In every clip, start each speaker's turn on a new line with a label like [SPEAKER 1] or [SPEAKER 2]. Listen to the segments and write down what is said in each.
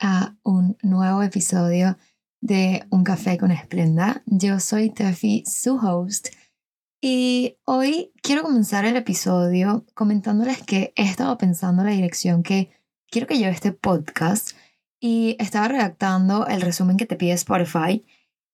[SPEAKER 1] a un nuevo episodio de Un Café con Esplenda. Yo soy Tefi, su host, y hoy quiero comenzar el episodio comentándoles que he estado pensando en la dirección que quiero que lleve este podcast y estaba redactando el resumen que te pide Spotify.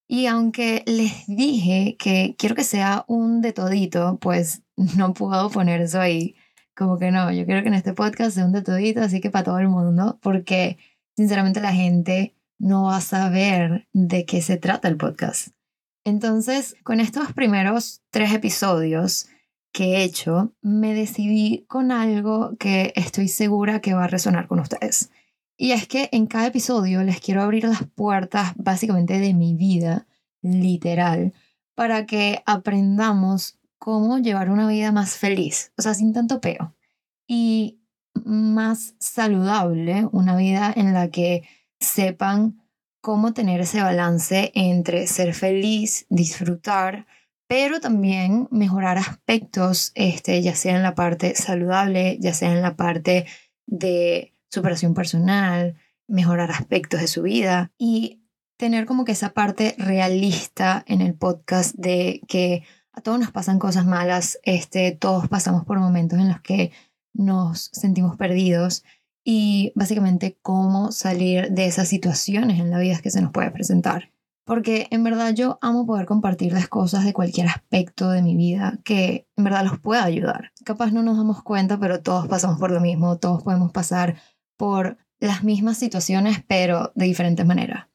[SPEAKER 1] Y aunque les dije que quiero que sea un de todito, pues no puedo poner eso ahí como que no, yo quiero que en este podcast sea un de todito, así que para todo el mundo, porque sinceramente la gente no va a saber de qué se trata el podcast. Entonces, con estos primeros tres episodios que he hecho, me decidí con algo que estoy segura que va a resonar con ustedes. Y es que en cada episodio les quiero abrir las puertas básicamente de mi vida, literal, para que aprendamos cómo llevar una vida más feliz, o sea, sin tanto peo, y más saludable, una vida en la que sepan cómo tener ese balance entre ser feliz, disfrutar, pero también mejorar aspectos, este, ya sea en la parte saludable, ya sea en la parte de superación personal, mejorar aspectos de su vida y tener como que esa parte realista en el podcast de que a todos nos pasan cosas malas, este, todos pasamos por momentos en los que nos sentimos perdidos y básicamente cómo salir de esas situaciones en la vida que se nos puede presentar. Porque en verdad yo amo poder compartir las cosas de cualquier aspecto de mi vida que en verdad los pueda ayudar. Capaz no nos damos cuenta, pero todos pasamos por lo mismo, todos podemos pasar por las mismas situaciones, pero de diferentes maneras.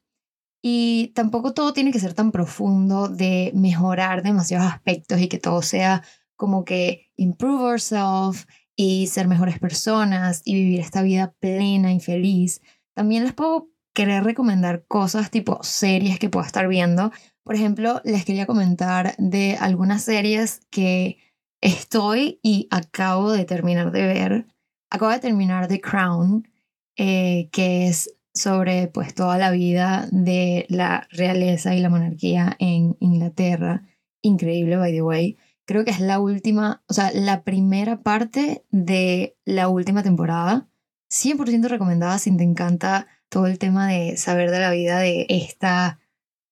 [SPEAKER 1] Y tampoco todo tiene que ser tan profundo de mejorar demasiados aspectos y que todo sea como que improve ourselves y ser mejores personas y vivir esta vida plena y feliz. También les puedo querer recomendar cosas tipo series que puedo estar viendo. Por ejemplo, les quería comentar de algunas series que estoy y acabo de terminar de ver. Acabo de terminar The Crown, eh, que es sobre pues toda la vida de la realeza y la monarquía en Inglaterra. Increíble, by the way. Creo que es la última, o sea, la primera parte de la última temporada. 100% recomendada si te encanta todo el tema de saber de la vida de esta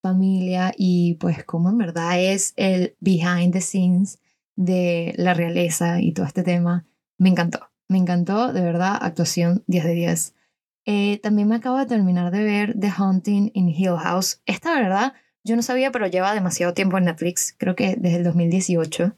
[SPEAKER 1] familia y pues cómo en verdad es el behind the scenes de la realeza y todo este tema. Me encantó, me encantó, de verdad, actuación 10 de 10. Eh, también me acabo de terminar de ver The Haunting in Hill House. Esta, verdad, yo no sabía, pero lleva demasiado tiempo en Netflix, creo que desde el 2018.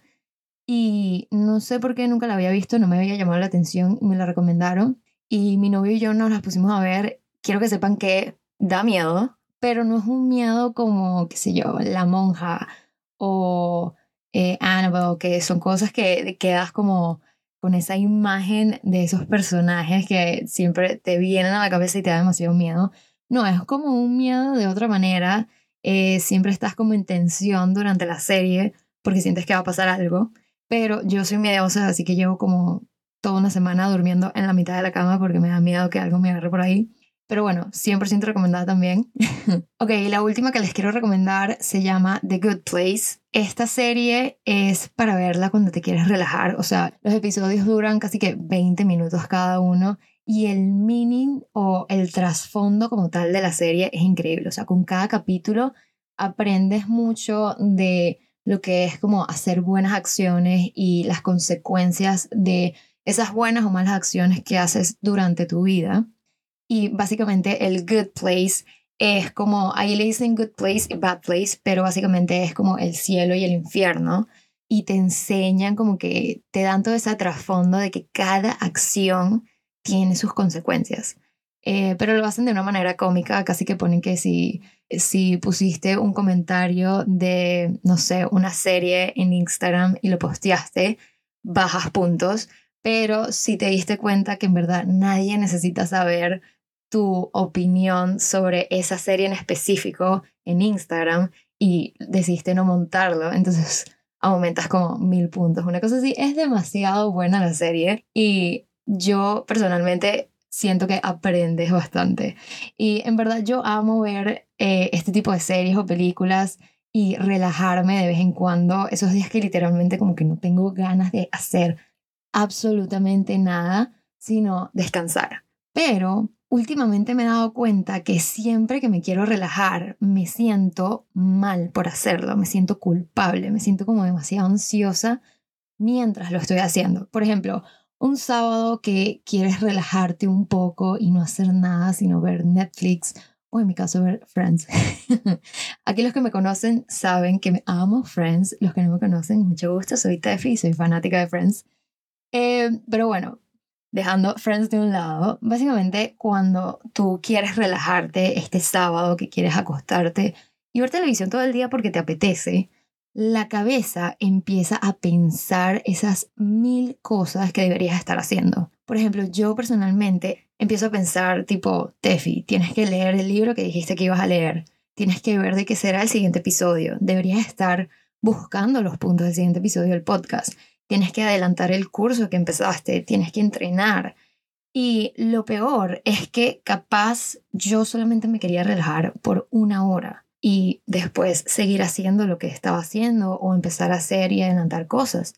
[SPEAKER 1] Y no sé por qué nunca la había visto, no me había llamado la atención y me la recomendaron. Y mi novio y yo nos las pusimos a ver. Quiero que sepan que da miedo, pero no es un miedo como, qué sé yo, La Monja o eh, Annabelle, que son cosas que quedas como con esa imagen de esos personajes que siempre te vienen a la cabeza y te da demasiado miedo. No, es como un miedo de otra manera. Eh, siempre estás como en tensión durante la serie porque sientes que va a pasar algo. Pero yo soy miedosa, así que llevo como toda una semana durmiendo en la mitad de la cama porque me da miedo que algo me agarre por ahí. Pero bueno, 100% recomendada también. ok, la última que les quiero recomendar se llama The Good Place. Esta serie es para verla cuando te quieres relajar. O sea, los episodios duran casi que 20 minutos cada uno y el meaning o el trasfondo como tal de la serie es increíble. O sea, con cada capítulo aprendes mucho de lo que es como hacer buenas acciones y las consecuencias de esas buenas o malas acciones que haces durante tu vida. Y básicamente el good place es como, ahí le dicen good place y bad place, pero básicamente es como el cielo y el infierno. Y te enseñan como que te dan todo ese trasfondo de que cada acción tiene sus consecuencias. Eh, pero lo hacen de una manera cómica, casi que ponen que si, si pusiste un comentario de, no sé, una serie en Instagram y lo posteaste, bajas puntos, pero si te diste cuenta que en verdad nadie necesita saber tu opinión sobre esa serie en específico en Instagram y decidiste no montarlo, entonces aumentas como mil puntos. Una cosa así, es demasiado buena la serie y yo personalmente siento que aprendes bastante. Y en verdad yo amo ver eh, este tipo de series o películas y relajarme de vez en cuando, esos días que literalmente como que no tengo ganas de hacer absolutamente nada, sino descansar. Pero últimamente me he dado cuenta que siempre que me quiero relajar, me siento mal por hacerlo, me siento culpable, me siento como demasiado ansiosa mientras lo estoy haciendo. Por ejemplo, un sábado que quieres relajarte un poco y no hacer nada, sino ver Netflix o en mi caso ver Friends. Aquí los que me conocen saben que me amo Friends, los que no me conocen, mucho gusto, soy Tefi, soy fanática de Friends. Eh, pero bueno, dejando Friends de un lado, básicamente cuando tú quieres relajarte este sábado, que quieres acostarte y ver televisión todo el día porque te apetece, la cabeza empieza a pensar esas mil cosas que deberías estar haciendo. Por ejemplo, yo personalmente empiezo a pensar tipo, Tefi, tienes que leer el libro que dijiste que ibas a leer, tienes que ver de qué será el siguiente episodio, deberías estar buscando los puntos del siguiente episodio del podcast, tienes que adelantar el curso que empezaste, tienes que entrenar. Y lo peor es que capaz yo solamente me quería relajar por una hora y después seguir haciendo lo que estaba haciendo o empezar a hacer y adelantar cosas.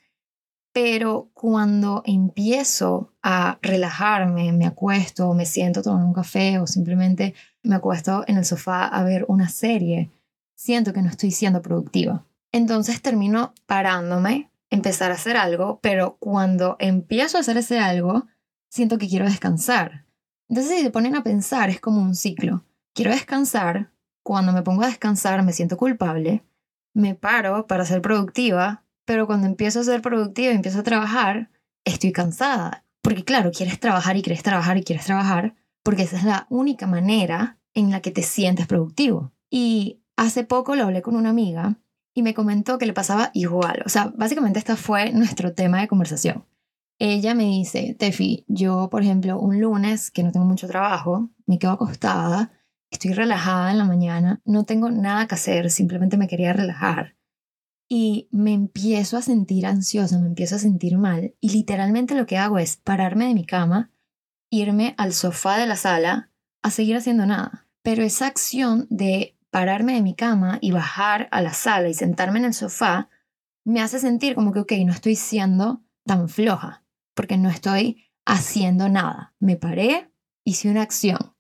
[SPEAKER 1] Pero cuando empiezo a relajarme, me acuesto, me siento tomando un café o simplemente me acuesto en el sofá a ver una serie, siento que no estoy siendo productiva. Entonces termino parándome empezar a hacer algo, pero cuando empiezo a hacer ese algo, siento que quiero descansar. Entonces, si te ponen a pensar, es como un ciclo. Quiero descansar, cuando me pongo a descansar me siento culpable, me paro para ser productiva, pero cuando empiezo a ser productiva y empiezo a trabajar, estoy cansada. Porque claro, quieres trabajar y quieres trabajar y quieres trabajar, porque esa es la única manera en la que te sientes productivo. Y hace poco lo hablé con una amiga y me comentó que le pasaba igual. O sea, básicamente este fue nuestro tema de conversación. Ella me dice, Tefi, yo, por ejemplo, un lunes que no tengo mucho trabajo, me quedo acostada, estoy relajada en la mañana, no tengo nada que hacer, simplemente me quería relajar. Y me empiezo a sentir ansiosa, me empiezo a sentir mal. Y literalmente lo que hago es pararme de mi cama, irme al sofá de la sala a seguir haciendo nada. Pero esa acción de pararme de mi cama y bajar a la sala y sentarme en el sofá, me hace sentir como que, ok, no estoy siendo tan floja, porque no estoy haciendo nada. Me paré, hice una acción.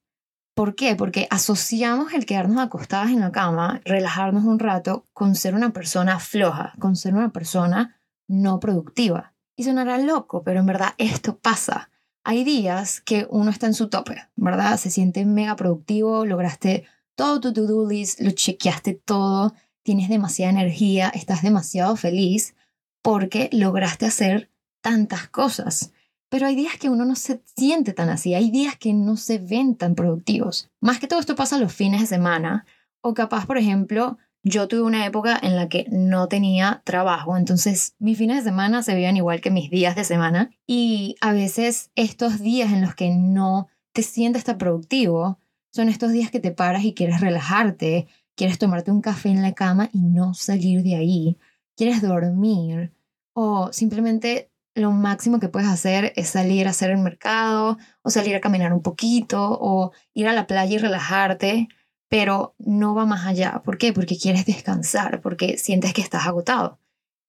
[SPEAKER 1] ¿Por qué? Porque asociamos el quedarnos acostadas en la cama, relajarnos un rato, con ser una persona floja, con ser una persona no productiva. Y sonará loco, pero en verdad esto pasa. Hay días que uno está en su tope, ¿verdad? Se siente mega productivo, lograste todo tu to-do list, lo chequeaste todo, tienes demasiada energía, estás demasiado feliz porque lograste hacer tantas cosas. Pero hay días que uno no se siente tan así, hay días que no se ven tan productivos. Más que todo esto pasa los fines de semana o capaz, por ejemplo, yo tuve una época en la que no tenía trabajo, entonces mis fines de semana se veían igual que mis días de semana y a veces estos días en los que no te sientes tan productivo son estos días que te paras y quieres relajarte, quieres tomarte un café en la cama y no salir de ahí, quieres dormir o simplemente lo máximo que puedes hacer es salir a hacer el mercado o salir a caminar un poquito o ir a la playa y relajarte, pero no va más allá. ¿Por qué? Porque quieres descansar, porque sientes que estás agotado.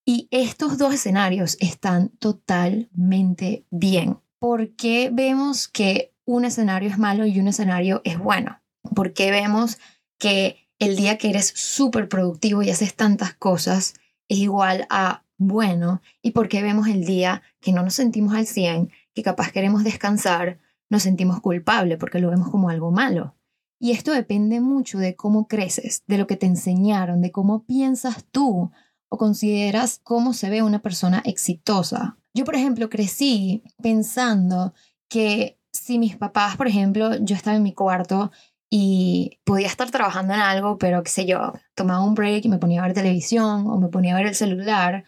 [SPEAKER 1] Y estos dos escenarios están totalmente bien. ¿Por qué vemos que un escenario es malo y un escenario es bueno. Porque vemos que el día que eres súper productivo y haces tantas cosas es igual a bueno y porque vemos el día que no nos sentimos al 100, que capaz queremos descansar, nos sentimos culpable porque lo vemos como algo malo. Y esto depende mucho de cómo creces, de lo que te enseñaron, de cómo piensas tú o consideras cómo se ve una persona exitosa. Yo, por ejemplo, crecí pensando que si mis papás, por ejemplo, yo estaba en mi cuarto y podía estar trabajando en algo, pero qué sé yo, tomaba un break y me ponía a ver televisión o me ponía a ver el celular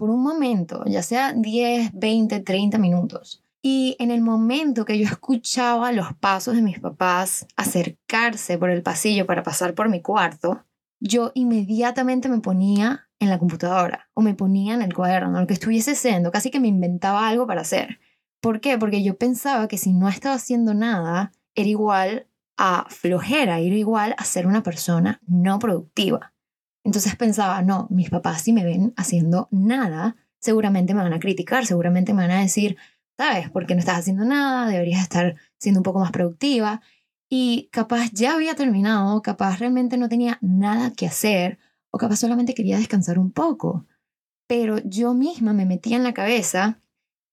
[SPEAKER 1] por un momento, ya sea 10, 20, 30 minutos. Y en el momento que yo escuchaba los pasos de mis papás acercarse por el pasillo para pasar por mi cuarto, yo inmediatamente me ponía en la computadora o me ponía en el cuaderno, lo que estuviese haciendo, casi que me inventaba algo para hacer. ¿Por qué? Porque yo pensaba que si no estaba haciendo nada, era igual a flojera, era igual a ser una persona no productiva. Entonces pensaba, no, mis papás si me ven haciendo nada, seguramente me van a criticar, seguramente me van a decir, ¿sabes? ¿Por qué no estás haciendo nada? Deberías estar siendo un poco más productiva y capaz ya había terminado, capaz realmente no tenía nada que hacer o capaz solamente quería descansar un poco. Pero yo misma me metía en la cabeza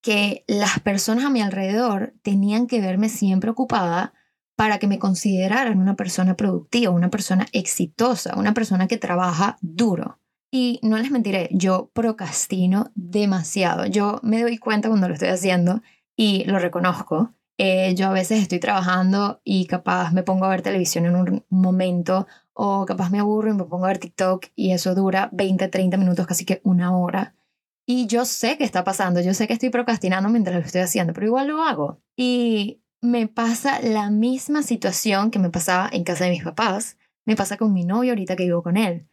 [SPEAKER 1] que las personas a mi alrededor tenían que verme siempre ocupada para que me consideraran una persona productiva, una persona exitosa, una persona que trabaja duro. Y no les mentiré, yo procrastino demasiado. Yo me doy cuenta cuando lo estoy haciendo y lo reconozco. Eh, yo a veces estoy trabajando y capaz me pongo a ver televisión en un momento o capaz me aburro y me pongo a ver TikTok y eso dura 20, 30 minutos, casi que una hora. Y yo sé que está pasando, yo sé que estoy procrastinando mientras lo estoy haciendo, pero igual lo hago. Y me pasa la misma situación que me pasaba en casa de mis papás, me pasa con mi novio ahorita que vivo con él.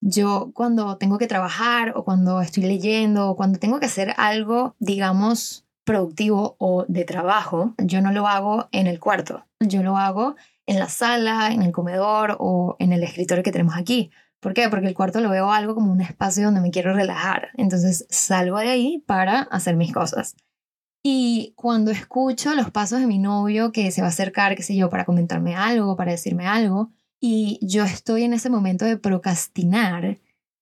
[SPEAKER 1] Yo cuando tengo que trabajar o cuando estoy leyendo o cuando tengo que hacer algo, digamos, productivo o de trabajo, yo no lo hago en el cuarto, yo lo hago en la sala, en el comedor o en el escritorio que tenemos aquí. ¿Por qué? Porque el cuarto lo veo algo como un espacio donde me quiero relajar. Entonces salgo de ahí para hacer mis cosas. Y cuando escucho los pasos de mi novio que se va a acercar, qué sé yo, para comentarme algo, para decirme algo, y yo estoy en ese momento de procrastinar,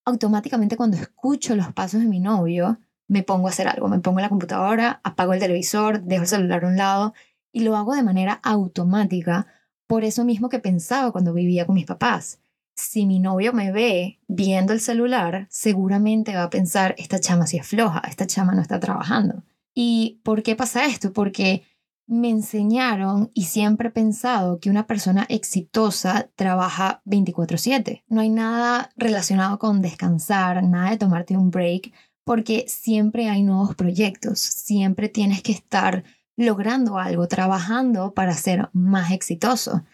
[SPEAKER 1] automáticamente cuando escucho los pasos de mi novio, me pongo a hacer algo, me pongo en la computadora, apago el televisor, dejo el celular a un lado y lo hago de manera automática, por eso mismo que pensaba cuando vivía con mis papás. Si mi novio me ve viendo el celular, seguramente va a pensar, esta chama sí es floja, esta chama no está trabajando. ¿Y por qué pasa esto? Porque me enseñaron y siempre he pensado que una persona exitosa trabaja 24/7. No hay nada relacionado con descansar, nada de tomarte un break, porque siempre hay nuevos proyectos, siempre tienes que estar logrando algo, trabajando para ser más exitoso.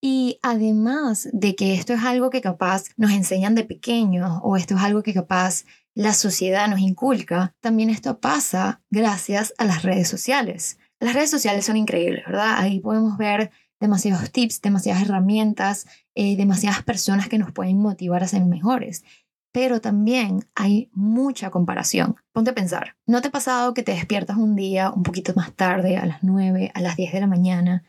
[SPEAKER 1] Y además de que esto es algo que capaz nos enseñan de pequeños o esto es algo que capaz la sociedad nos inculca, también esto pasa gracias a las redes sociales. Las redes sociales son increíbles, ¿verdad? Ahí podemos ver demasiados tips, demasiadas herramientas, eh, demasiadas personas que nos pueden motivar a ser mejores. Pero también hay mucha comparación. Ponte a pensar, ¿no te ha pasado que te despiertas un día un poquito más tarde, a las 9, a las 10 de la mañana,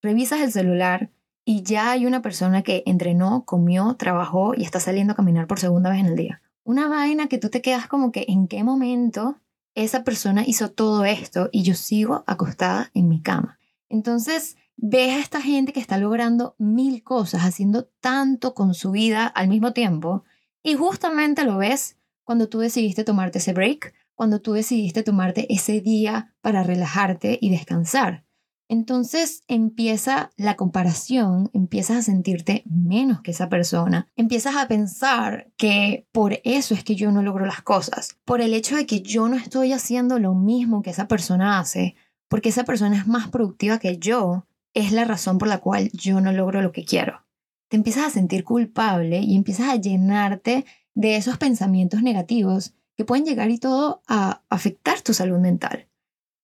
[SPEAKER 1] revisas el celular y ya hay una persona que entrenó, comió, trabajó y está saliendo a caminar por segunda vez en el día? Una vaina que tú te quedas como que en qué momento esa persona hizo todo esto y yo sigo acostada en mi cama. Entonces, ves a esta gente que está logrando mil cosas, haciendo tanto con su vida al mismo tiempo, y justamente lo ves cuando tú decidiste tomarte ese break, cuando tú decidiste tomarte ese día para relajarte y descansar. Entonces empieza la comparación, empiezas a sentirte menos que esa persona, empiezas a pensar que por eso es que yo no logro las cosas, por el hecho de que yo no estoy haciendo lo mismo que esa persona hace, porque esa persona es más productiva que yo, es la razón por la cual yo no logro lo que quiero. Te empiezas a sentir culpable y empiezas a llenarte de esos pensamientos negativos que pueden llegar y todo a afectar tu salud mental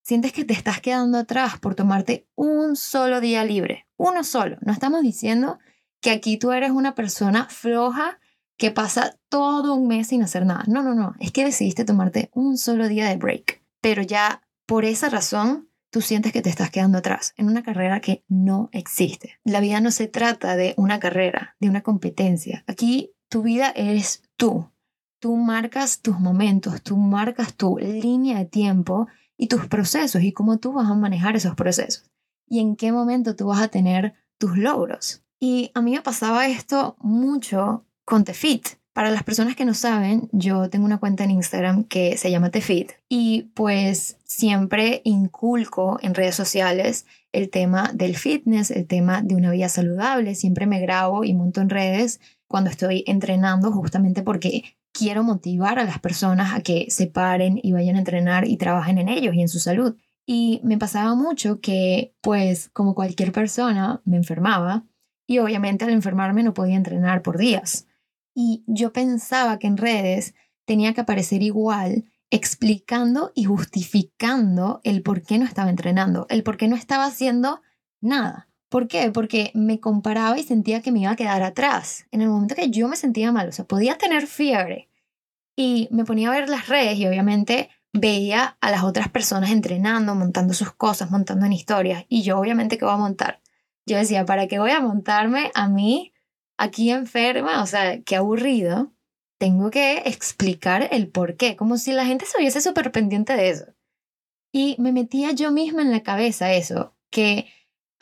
[SPEAKER 1] sientes que te estás quedando atrás por tomarte un solo día libre, uno solo. No estamos diciendo que aquí tú eres una persona floja que pasa todo un mes sin hacer nada. No, no, no. Es que decidiste tomarte un solo día de break. Pero ya por esa razón, tú sientes que te estás quedando atrás en una carrera que no existe. La vida no se trata de una carrera, de una competencia. Aquí tu vida eres tú. Tú marcas tus momentos, tú marcas tu línea de tiempo y tus procesos y cómo tú vas a manejar esos procesos y en qué momento tú vas a tener tus logros. Y a mí me pasaba esto mucho con TeFit. Para las personas que no saben, yo tengo una cuenta en Instagram que se llama TeFit y pues siempre inculco en redes sociales el tema del fitness, el tema de una vida saludable. Siempre me grabo y monto en redes cuando estoy entrenando justamente porque quiero motivar a las personas a que se paren y vayan a entrenar y trabajen en ellos y en su salud. Y me pasaba mucho que, pues, como cualquier persona, me enfermaba y obviamente al enfermarme no podía entrenar por días. Y yo pensaba que en redes tenía que aparecer igual explicando y justificando el por qué no estaba entrenando, el por qué no estaba haciendo nada. ¿Por qué? Porque me comparaba y sentía que me iba a quedar atrás. En el momento que yo me sentía mal, o sea, podía tener fiebre y me ponía a ver las redes y obviamente veía a las otras personas entrenando, montando sus cosas, montando en historias. Y yo obviamente que voy a montar. Yo decía, ¿para qué voy a montarme a mí aquí enferma? O sea, qué aburrido. Tengo que explicar el por qué, como si la gente se hubiese súper pendiente de eso. Y me metía yo misma en la cabeza eso, que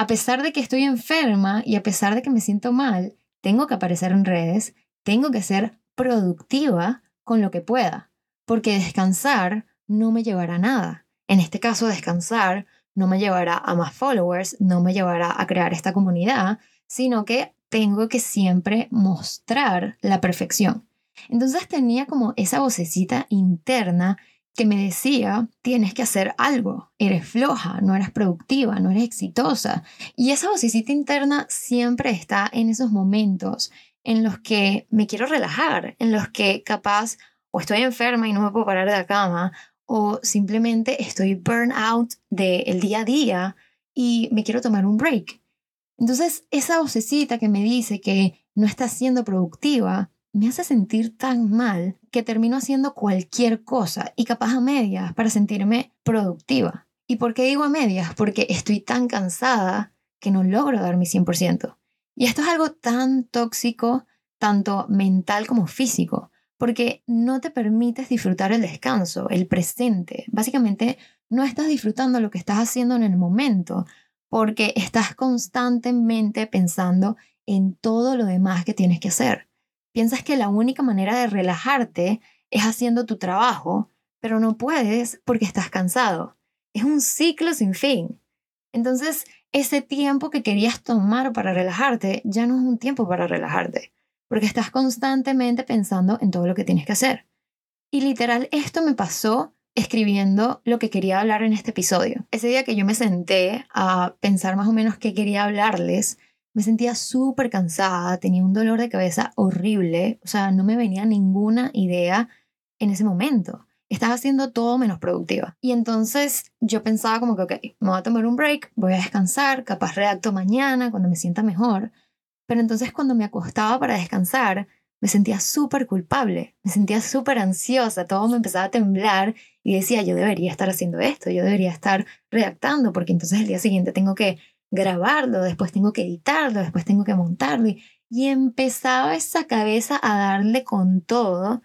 [SPEAKER 1] a pesar de que estoy enferma y a pesar de que me siento mal, tengo que aparecer en redes, tengo que ser productiva con lo que pueda, porque descansar no me llevará a nada. En este caso, descansar no me llevará a más followers, no me llevará a crear esta comunidad, sino que tengo que siempre mostrar la perfección. Entonces tenía como esa vocecita interna que me decía, tienes que hacer algo, eres floja, no eres productiva, no eres exitosa. Y esa vocecita interna siempre está en esos momentos en los que me quiero relajar, en los que capaz o estoy enferma y no me puedo parar de la cama, o simplemente estoy burn out del día a día y me quiero tomar un break. Entonces, esa vocecita que me dice que no está siendo productiva me hace sentir tan mal que termino haciendo cualquier cosa y capaz a medias para sentirme productiva. ¿Y por qué digo a medias? Porque estoy tan cansada que no logro dar mi 100%. Y esto es algo tan tóxico, tanto mental como físico, porque no te permites disfrutar el descanso, el presente. Básicamente, no estás disfrutando lo que estás haciendo en el momento, porque estás constantemente pensando en todo lo demás que tienes que hacer. Piensas que la única manera de relajarte es haciendo tu trabajo, pero no puedes porque estás cansado. Es un ciclo sin fin. Entonces, ese tiempo que querías tomar para relajarte ya no es un tiempo para relajarte, porque estás constantemente pensando en todo lo que tienes que hacer. Y literal, esto me pasó escribiendo lo que quería hablar en este episodio. Ese día que yo me senté a pensar más o menos qué quería hablarles, me sentía súper cansada, tenía un dolor de cabeza horrible, o sea, no me venía ninguna idea en ese momento. Estaba haciendo todo menos productiva. Y entonces yo pensaba como que, ok, me voy a tomar un break, voy a descansar, capaz redacto mañana cuando me sienta mejor. Pero entonces cuando me acostaba para descansar, me sentía súper culpable, me sentía súper ansiosa, todo me empezaba a temblar y decía, yo debería estar haciendo esto, yo debería estar redactando, porque entonces el día siguiente tengo que grabarlo, después tengo que editarlo, después tengo que montarlo. Y, empezaba esa cabeza a darle con todo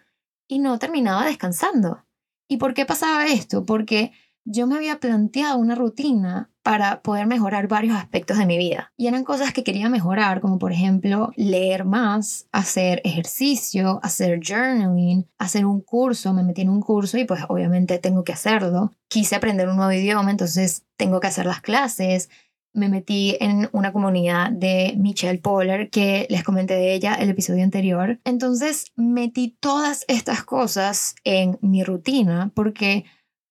[SPEAKER 1] y no terminaba descansando. ¿Y por qué pasaba esto? Porque yo me había planteado una rutina para poder mejorar varios aspectos de mi vida. Y eran cosas que quería mejorar, como por ejemplo leer más, hacer ejercicio, hacer journaling, hacer un curso. Me metí en un curso y pues obviamente tengo que hacerlo. Quise aprender un nuevo idioma, entonces tengo que hacer las clases me metí en una comunidad de Michelle Poller, que les comenté de ella el episodio anterior. Entonces metí todas estas cosas en mi rutina porque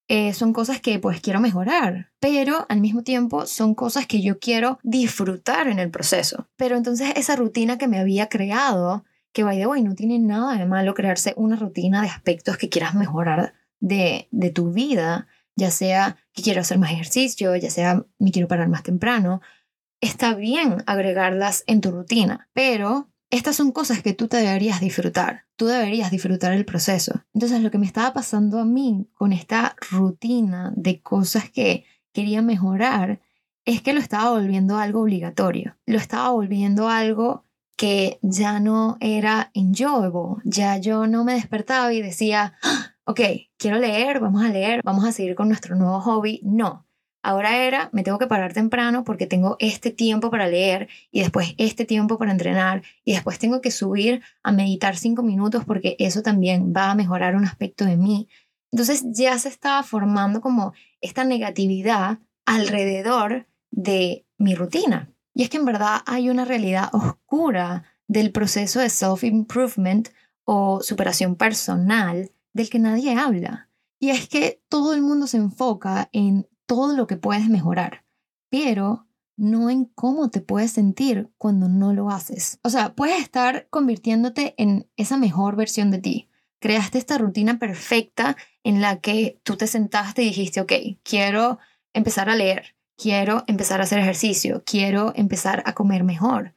[SPEAKER 1] eh, son cosas que pues quiero mejorar, pero al mismo tiempo son cosas que yo quiero disfrutar en el proceso. Pero entonces esa rutina que me había creado, que by the way no tiene nada de malo crearse una rutina de aspectos que quieras mejorar de, de tu vida, ya sea que quiero hacer más ejercicio, ya sea me quiero parar más temprano, está bien agregarlas en tu rutina, pero estas son cosas que tú deberías disfrutar. Tú deberías disfrutar el proceso. Entonces lo que me estaba pasando a mí con esta rutina de cosas que quería mejorar es que lo estaba volviendo algo obligatorio. Lo estaba volviendo algo que ya no era enjoyable. Ya yo no me despertaba y decía, ¡Ah! Ok, quiero leer, vamos a leer, vamos a seguir con nuestro nuevo hobby. No, ahora era, me tengo que parar temprano porque tengo este tiempo para leer y después este tiempo para entrenar y después tengo que subir a meditar cinco minutos porque eso también va a mejorar un aspecto de mí. Entonces ya se estaba formando como esta negatividad alrededor de mi rutina. Y es que en verdad hay una realidad oscura del proceso de self-improvement o superación personal del que nadie habla. Y es que todo el mundo se enfoca en todo lo que puedes mejorar, pero no en cómo te puedes sentir cuando no lo haces. O sea, puedes estar convirtiéndote en esa mejor versión de ti. Creaste esta rutina perfecta en la que tú te sentaste y dijiste, ok, quiero empezar a leer, quiero empezar a hacer ejercicio, quiero empezar a comer mejor.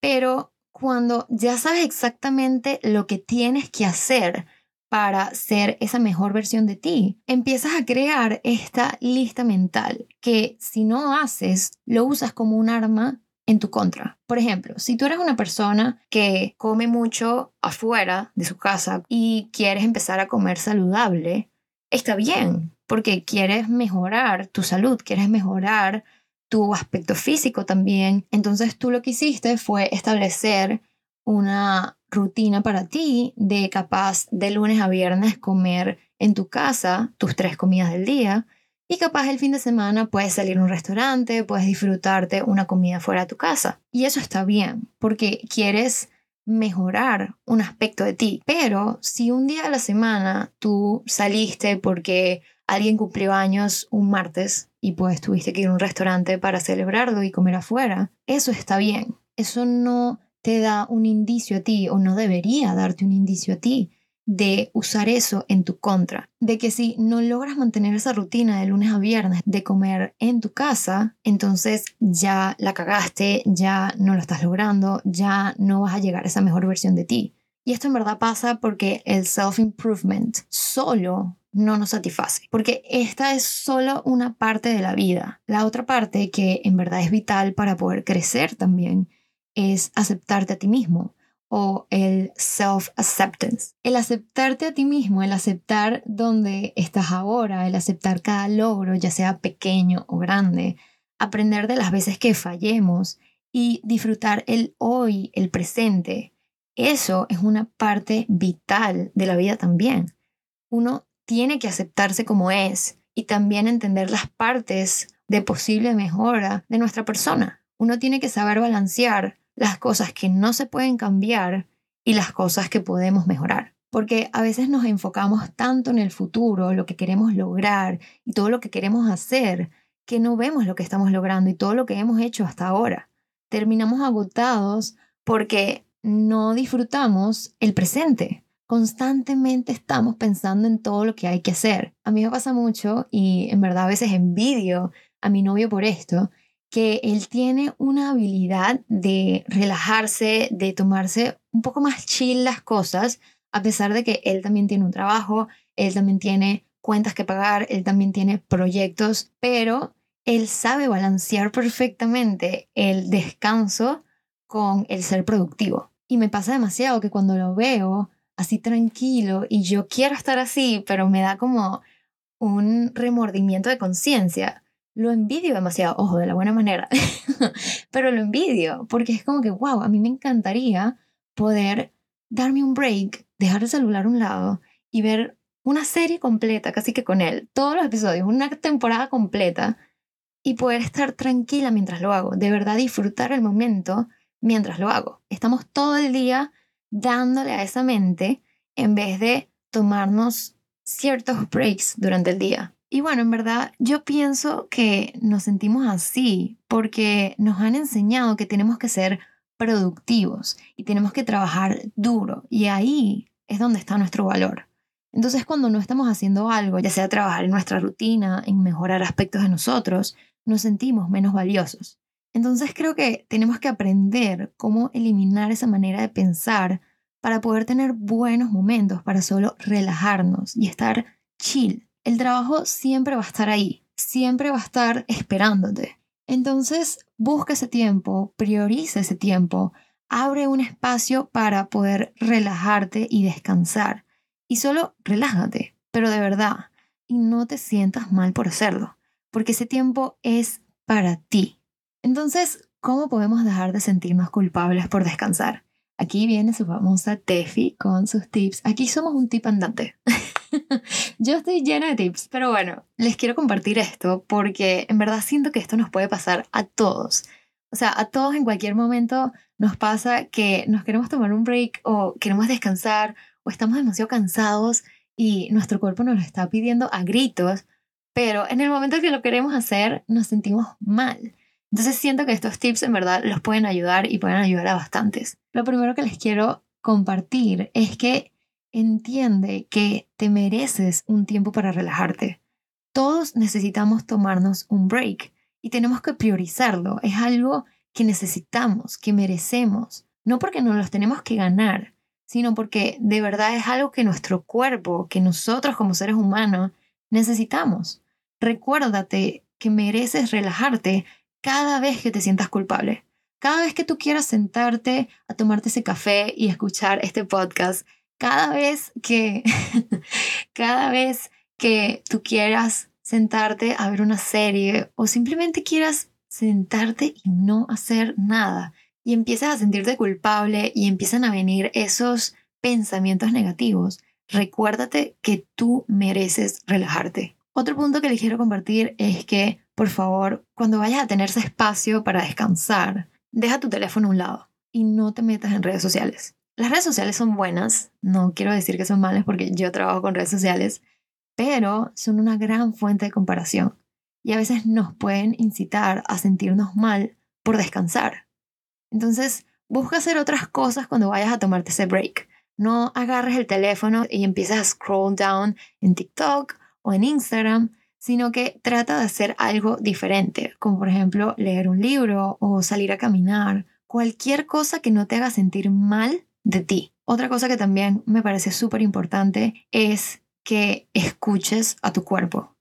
[SPEAKER 1] Pero cuando ya sabes exactamente lo que tienes que hacer, para ser esa mejor versión de ti, empiezas a crear esta lista mental que si no haces, lo usas como un arma en tu contra. Por ejemplo, si tú eres una persona que come mucho afuera de su casa y quieres empezar a comer saludable, está bien, porque quieres mejorar tu salud, quieres mejorar tu aspecto físico también. Entonces tú lo que hiciste fue establecer una rutina para ti de capaz de lunes a viernes comer en tu casa tus tres comidas del día y capaz el fin de semana puedes salir a un restaurante, puedes disfrutarte una comida fuera de tu casa. Y eso está bien, porque quieres mejorar un aspecto de ti. Pero si un día a la semana tú saliste porque alguien cumplió años un martes y pues tuviste que ir a un restaurante para celebrarlo y comer afuera, eso está bien. Eso no te da un indicio a ti o no debería darte un indicio a ti de usar eso en tu contra, de que si no logras mantener esa rutina de lunes a viernes de comer en tu casa, entonces ya la cagaste, ya no lo estás logrando, ya no vas a llegar a esa mejor versión de ti. Y esto en verdad pasa porque el self-improvement solo no nos satisface, porque esta es solo una parte de la vida. La otra parte que en verdad es vital para poder crecer también es aceptarte a ti mismo, o el self-acceptance. El aceptarte a ti mismo, el aceptar dónde estás ahora, el aceptar cada logro, ya sea pequeño o grande, aprender de las veces que fallemos y disfrutar el hoy, el presente. Eso es una parte vital de la vida también. Uno tiene que aceptarse como es y también entender las partes de posible mejora de nuestra persona. Uno tiene que saber balancear las cosas que no se pueden cambiar y las cosas que podemos mejorar. Porque a veces nos enfocamos tanto en el futuro, lo que queremos lograr y todo lo que queremos hacer, que no vemos lo que estamos logrando y todo lo que hemos hecho hasta ahora. Terminamos agotados porque no disfrutamos el presente. Constantemente estamos pensando en todo lo que hay que hacer. A mí me pasa mucho y en verdad a veces envidio a mi novio por esto, que él tiene una habilidad de relajarse, de tomarse un poco más chill las cosas, a pesar de que él también tiene un trabajo, él también tiene cuentas que pagar, él también tiene proyectos, pero él sabe balancear perfectamente el descanso con el ser productivo. Y me pasa demasiado que cuando lo veo así tranquilo y yo quiero estar así, pero me da como un remordimiento de conciencia lo envidio demasiado, ojo, de la buena manera, pero lo envidio porque es como que, wow, a mí me encantaría poder darme un break, dejar el celular a un lado y ver una serie completa, casi que con él, todos los episodios, una temporada completa y poder estar tranquila mientras lo hago, de verdad disfrutar el momento mientras lo hago. Estamos todo el día dándole a esa mente en vez de tomarnos ciertos breaks durante el día. Y bueno, en verdad yo pienso que nos sentimos así porque nos han enseñado que tenemos que ser productivos y tenemos que trabajar duro y ahí es donde está nuestro valor. Entonces cuando no estamos haciendo algo, ya sea trabajar en nuestra rutina, en mejorar aspectos de nosotros, nos sentimos menos valiosos. Entonces creo que tenemos que aprender cómo eliminar esa manera de pensar para poder tener buenos momentos, para solo relajarnos y estar chill el trabajo siempre va a estar ahí, siempre va a estar esperándote. Entonces, busca ese tiempo, prioriza ese tiempo, abre un espacio para poder relajarte y descansar. Y solo relájate, pero de verdad, y no te sientas mal por hacerlo, porque ese tiempo es para ti. Entonces, ¿cómo podemos dejar de sentirnos culpables por descansar? Aquí viene su famosa Tefi con sus tips. Aquí somos un tip andante. Yo estoy llena de tips, pero bueno, les quiero compartir esto porque en verdad siento que esto nos puede pasar a todos. O sea, a todos en cualquier momento nos pasa que nos queremos tomar un break o queremos descansar o estamos demasiado cansados y nuestro cuerpo nos lo está pidiendo a gritos, pero en el momento que lo queremos hacer nos sentimos mal. Entonces siento que estos tips en verdad los pueden ayudar y pueden ayudar a bastantes. Lo primero que les quiero compartir es que entiende que te mereces un tiempo para relajarte. Todos necesitamos tomarnos un break y tenemos que priorizarlo. Es algo que necesitamos, que merecemos. No porque nos los tenemos que ganar, sino porque de verdad es algo que nuestro cuerpo, que nosotros como seres humanos necesitamos. Recuérdate que mereces relajarte cada vez que te sientas culpable. Cada vez que tú quieras sentarte a tomarte ese café y escuchar este podcast, cada vez que cada vez que tú quieras sentarte a ver una serie o simplemente quieras sentarte y no hacer nada y empiezas a sentirte culpable y empiezan a venir esos pensamientos negativos, recuérdate que tú mereces relajarte. Otro punto que les quiero compartir es que, por favor, cuando vayas a tener ese espacio para descansar, deja tu teléfono a un lado y no te metas en redes sociales. Las redes sociales son buenas, no quiero decir que son malas porque yo trabajo con redes sociales, pero son una gran fuente de comparación y a veces nos pueden incitar a sentirnos mal por descansar. Entonces, busca hacer otras cosas cuando vayas a tomarte ese break. No agarres el teléfono y empieces a scroll down en TikTok o en Instagram, sino que trata de hacer algo diferente, como por ejemplo leer un libro o salir a caminar, cualquier cosa que no te haga sentir mal de ti. Otra cosa que también me parece súper importante es que escuches a tu cuerpo.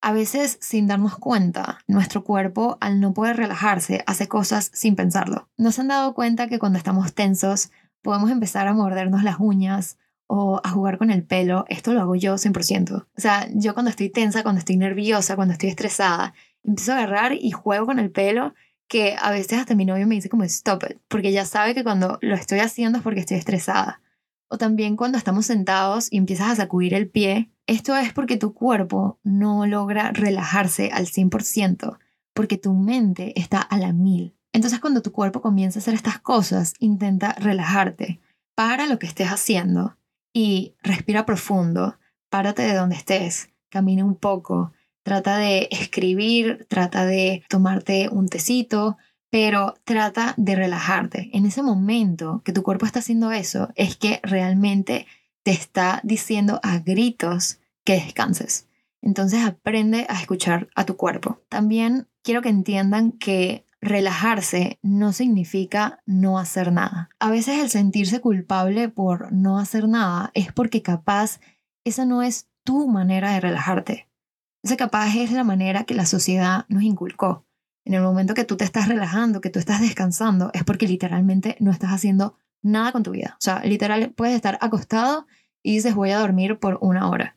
[SPEAKER 1] A veces, sin darnos cuenta, nuestro cuerpo, al no poder relajarse, hace cosas sin pensarlo. ¿Nos han dado cuenta que cuando estamos tensos, podemos empezar a mordernos las uñas o a jugar con el pelo? Esto lo hago yo 100%. O sea, yo cuando estoy tensa, cuando estoy nerviosa, cuando estoy estresada, empiezo a agarrar y juego con el pelo que a veces hasta mi novio me dice como stop it, porque ya sabe que cuando lo estoy haciendo es porque estoy estresada. O también cuando estamos sentados y empiezas a sacudir el pie, esto es porque tu cuerpo no logra relajarse al 100%, porque tu mente está a la mil. Entonces cuando tu cuerpo comienza a hacer estas cosas, intenta relajarte. Para lo que estés haciendo y respira profundo, párate de donde estés, camina un poco, Trata de escribir, trata de tomarte un tecito, pero trata de relajarte. En ese momento que tu cuerpo está haciendo eso, es que realmente te está diciendo a gritos que descanses. Entonces aprende a escuchar a tu cuerpo. También quiero que entiendan que relajarse no significa no hacer nada. A veces el sentirse culpable por no hacer nada es porque capaz esa no es tu manera de relajarte. Esa capaz es la manera que la sociedad nos inculcó. En el momento que tú te estás relajando, que tú estás descansando, es porque literalmente no estás haciendo nada con tu vida. O sea, literal, puedes estar acostado y dices voy a dormir por una hora.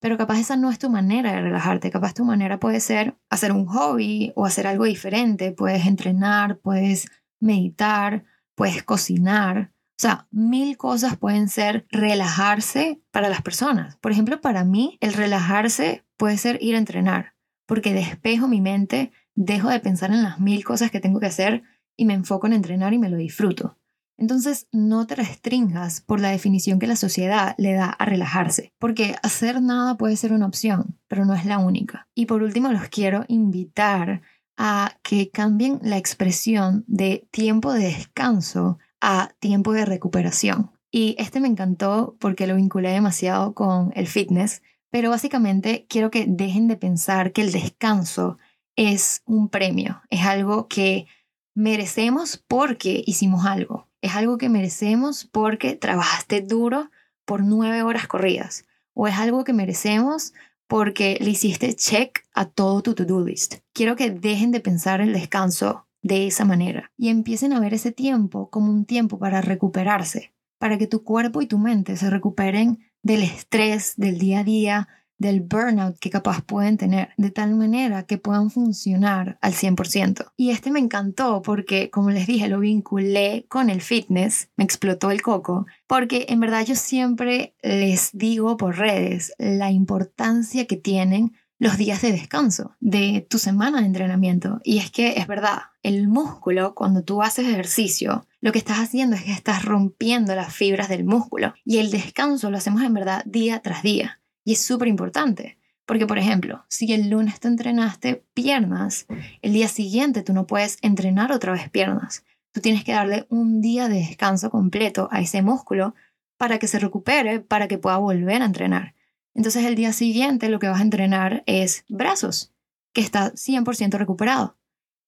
[SPEAKER 1] Pero capaz esa no es tu manera de relajarte. Capaz tu manera puede ser hacer un hobby o hacer algo diferente. Puedes entrenar, puedes meditar, puedes cocinar. O sea, mil cosas pueden ser relajarse para las personas. Por ejemplo, para mí, el relajarse puede ser ir a entrenar, porque despejo mi mente, dejo de pensar en las mil cosas que tengo que hacer y me enfoco en entrenar y me lo disfruto. Entonces, no te restringas por la definición que la sociedad le da a relajarse, porque hacer nada puede ser una opción, pero no es la única. Y por último, los quiero invitar a que cambien la expresión de tiempo de descanso a tiempo de recuperación. Y este me encantó porque lo vinculé demasiado con el fitness, pero básicamente quiero que dejen de pensar que el descanso es un premio, es algo que merecemos porque hicimos algo, es algo que merecemos porque trabajaste duro por nueve horas corridas, o es algo que merecemos porque le hiciste check a todo tu to-do list. Quiero que dejen de pensar el descanso de esa manera y empiecen a ver ese tiempo como un tiempo para recuperarse, para que tu cuerpo y tu mente se recuperen del estrés del día a día, del burnout que capaz pueden tener, de tal manera que puedan funcionar al 100%. Y este me encantó porque, como les dije, lo vinculé con el fitness, me explotó el coco, porque en verdad yo siempre les digo por redes la importancia que tienen los días de descanso de tu semana de entrenamiento. Y es que es verdad, el músculo, cuando tú haces ejercicio, lo que estás haciendo es que estás rompiendo las fibras del músculo. Y el descanso lo hacemos en verdad día tras día. Y es súper importante. Porque, por ejemplo, si el lunes te entrenaste piernas, el día siguiente tú no puedes entrenar otra vez piernas. Tú tienes que darle un día de descanso completo a ese músculo para que se recupere, para que pueda volver a entrenar. Entonces el día siguiente lo que vas a entrenar es brazos, que está 100% recuperado.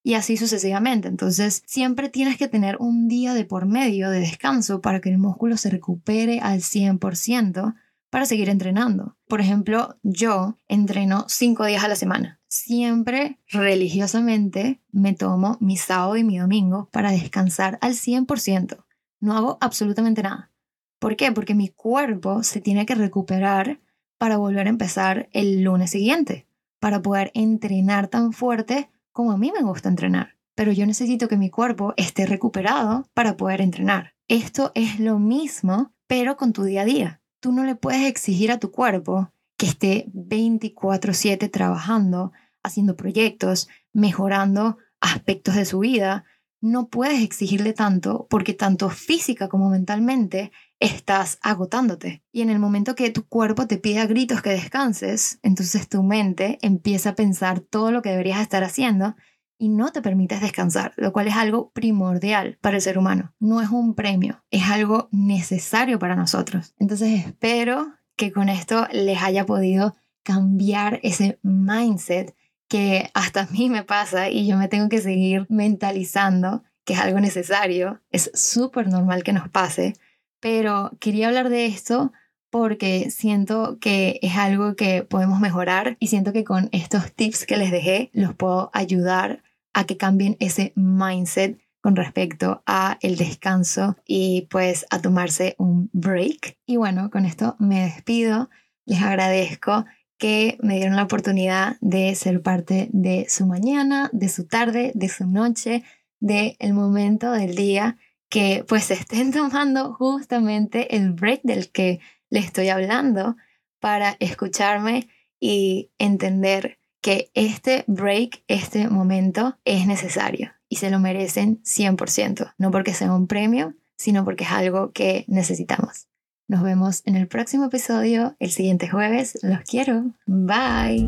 [SPEAKER 1] Y así sucesivamente. Entonces, siempre tienes que tener un día de por medio de descanso para que el músculo se recupere al 100% para seguir entrenando. Por ejemplo, yo entreno cinco días a la semana. Siempre religiosamente me tomo mi sábado y mi domingo para descansar al 100%. No hago absolutamente nada. ¿Por qué? Porque mi cuerpo se tiene que recuperar para volver a empezar el lunes siguiente, para poder entrenar tan fuerte como a mí me gusta entrenar. Pero yo necesito que mi cuerpo esté recuperado para poder entrenar. Esto es lo mismo, pero con tu día a día. Tú no le puedes exigir a tu cuerpo que esté 24/7 trabajando, haciendo proyectos, mejorando aspectos de su vida. No puedes exigirle tanto porque tanto física como mentalmente estás agotándote. Y en el momento que tu cuerpo te pide a gritos que descanses, entonces tu mente empieza a pensar todo lo que deberías estar haciendo y no te permites descansar, lo cual es algo primordial para el ser humano. No es un premio, es algo necesario para nosotros. Entonces espero que con esto les haya podido cambiar ese mindset que hasta a mí me pasa y yo me tengo que seguir mentalizando que es algo necesario. Es súper normal que nos pase, pero quería hablar de esto porque siento que es algo que podemos mejorar y siento que con estos tips que les dejé los puedo ayudar a que cambien ese mindset con respecto a el descanso y pues a tomarse un break. Y bueno, con esto me despido. Les agradezco que me dieron la oportunidad de ser parte de su mañana, de su tarde, de su noche, de el momento del día que pues estén tomando justamente el break del que les estoy hablando para escucharme y entender que este break, este momento es necesario y se lo merecen 100%, no porque sea un premio, sino porque es algo que necesitamos. Nos vemos en el próximo episodio el siguiente jueves. Los quiero. Bye.